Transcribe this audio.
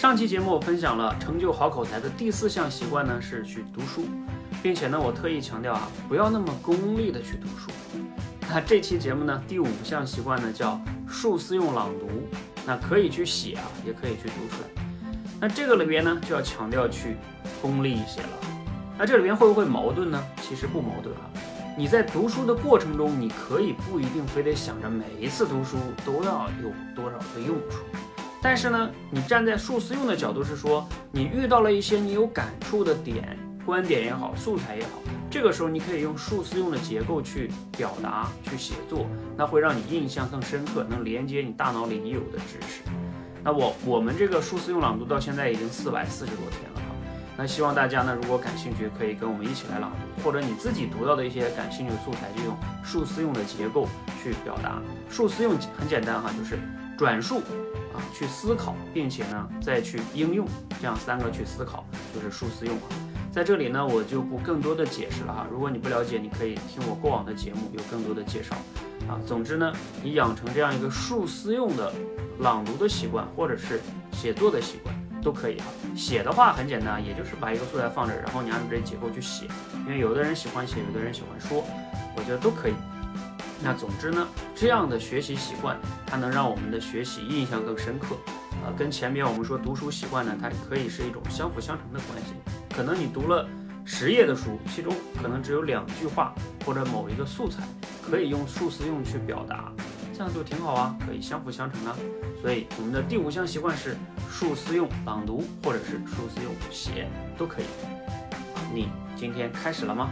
上期节目我分享了成就好口才的第四项习惯呢，是去读书，并且呢，我特意强调啊，不要那么功利的去读书。那这期节目呢，第五项习惯呢叫数思用朗读，那可以去写啊，也可以去读出来。那这个里边呢，就要强调去功利一些了。那这里边会不会矛盾呢？其实不矛盾啊。你在读书的过程中，你可以不一定非得想着每一次读书都要有多少的用处。但是呢，你站在数思用的角度是说，你遇到了一些你有感触的点、观点也好、素材也好，这个时候你可以用数思用的结构去表达、去写作，那会让你印象更深刻，能连接你大脑里已有的知识。那我我们这个数思用朗读到现在已经四百四十多天了哈，那希望大家呢，如果感兴趣，可以跟我们一起来朗读，或者你自己读到的一些感兴趣的素材，就用数思用的结构去表达。数思用很简单哈，就是转述。啊，去思考，并且呢，再去应用，这样三个去思考就是数思用啊。在这里呢，我就不更多的解释了哈。如果你不了解，你可以听我过往的节目，有更多的介绍啊。总之呢，你养成这样一个数思用的朗读的习惯，或者是写作的习惯都可以哈。写的话很简单，也就是把一个素材放这儿，然后你按照这结构去写。因为有的人喜欢写，有的人喜欢说，我觉得都可以。那总之呢，这样的学习习惯，它能让我们的学习印象更深刻，啊，跟前面我们说读书习惯呢，它可以是一种相辅相成的关系。可能你读了十页的书，其中可能只有两句话或者某一个素材可以用数思用去表达，这样就挺好啊，可以相辅相成啊。所以我们的第五项习惯是数思用朗读，或者是数思用写都可以。你今天开始了吗？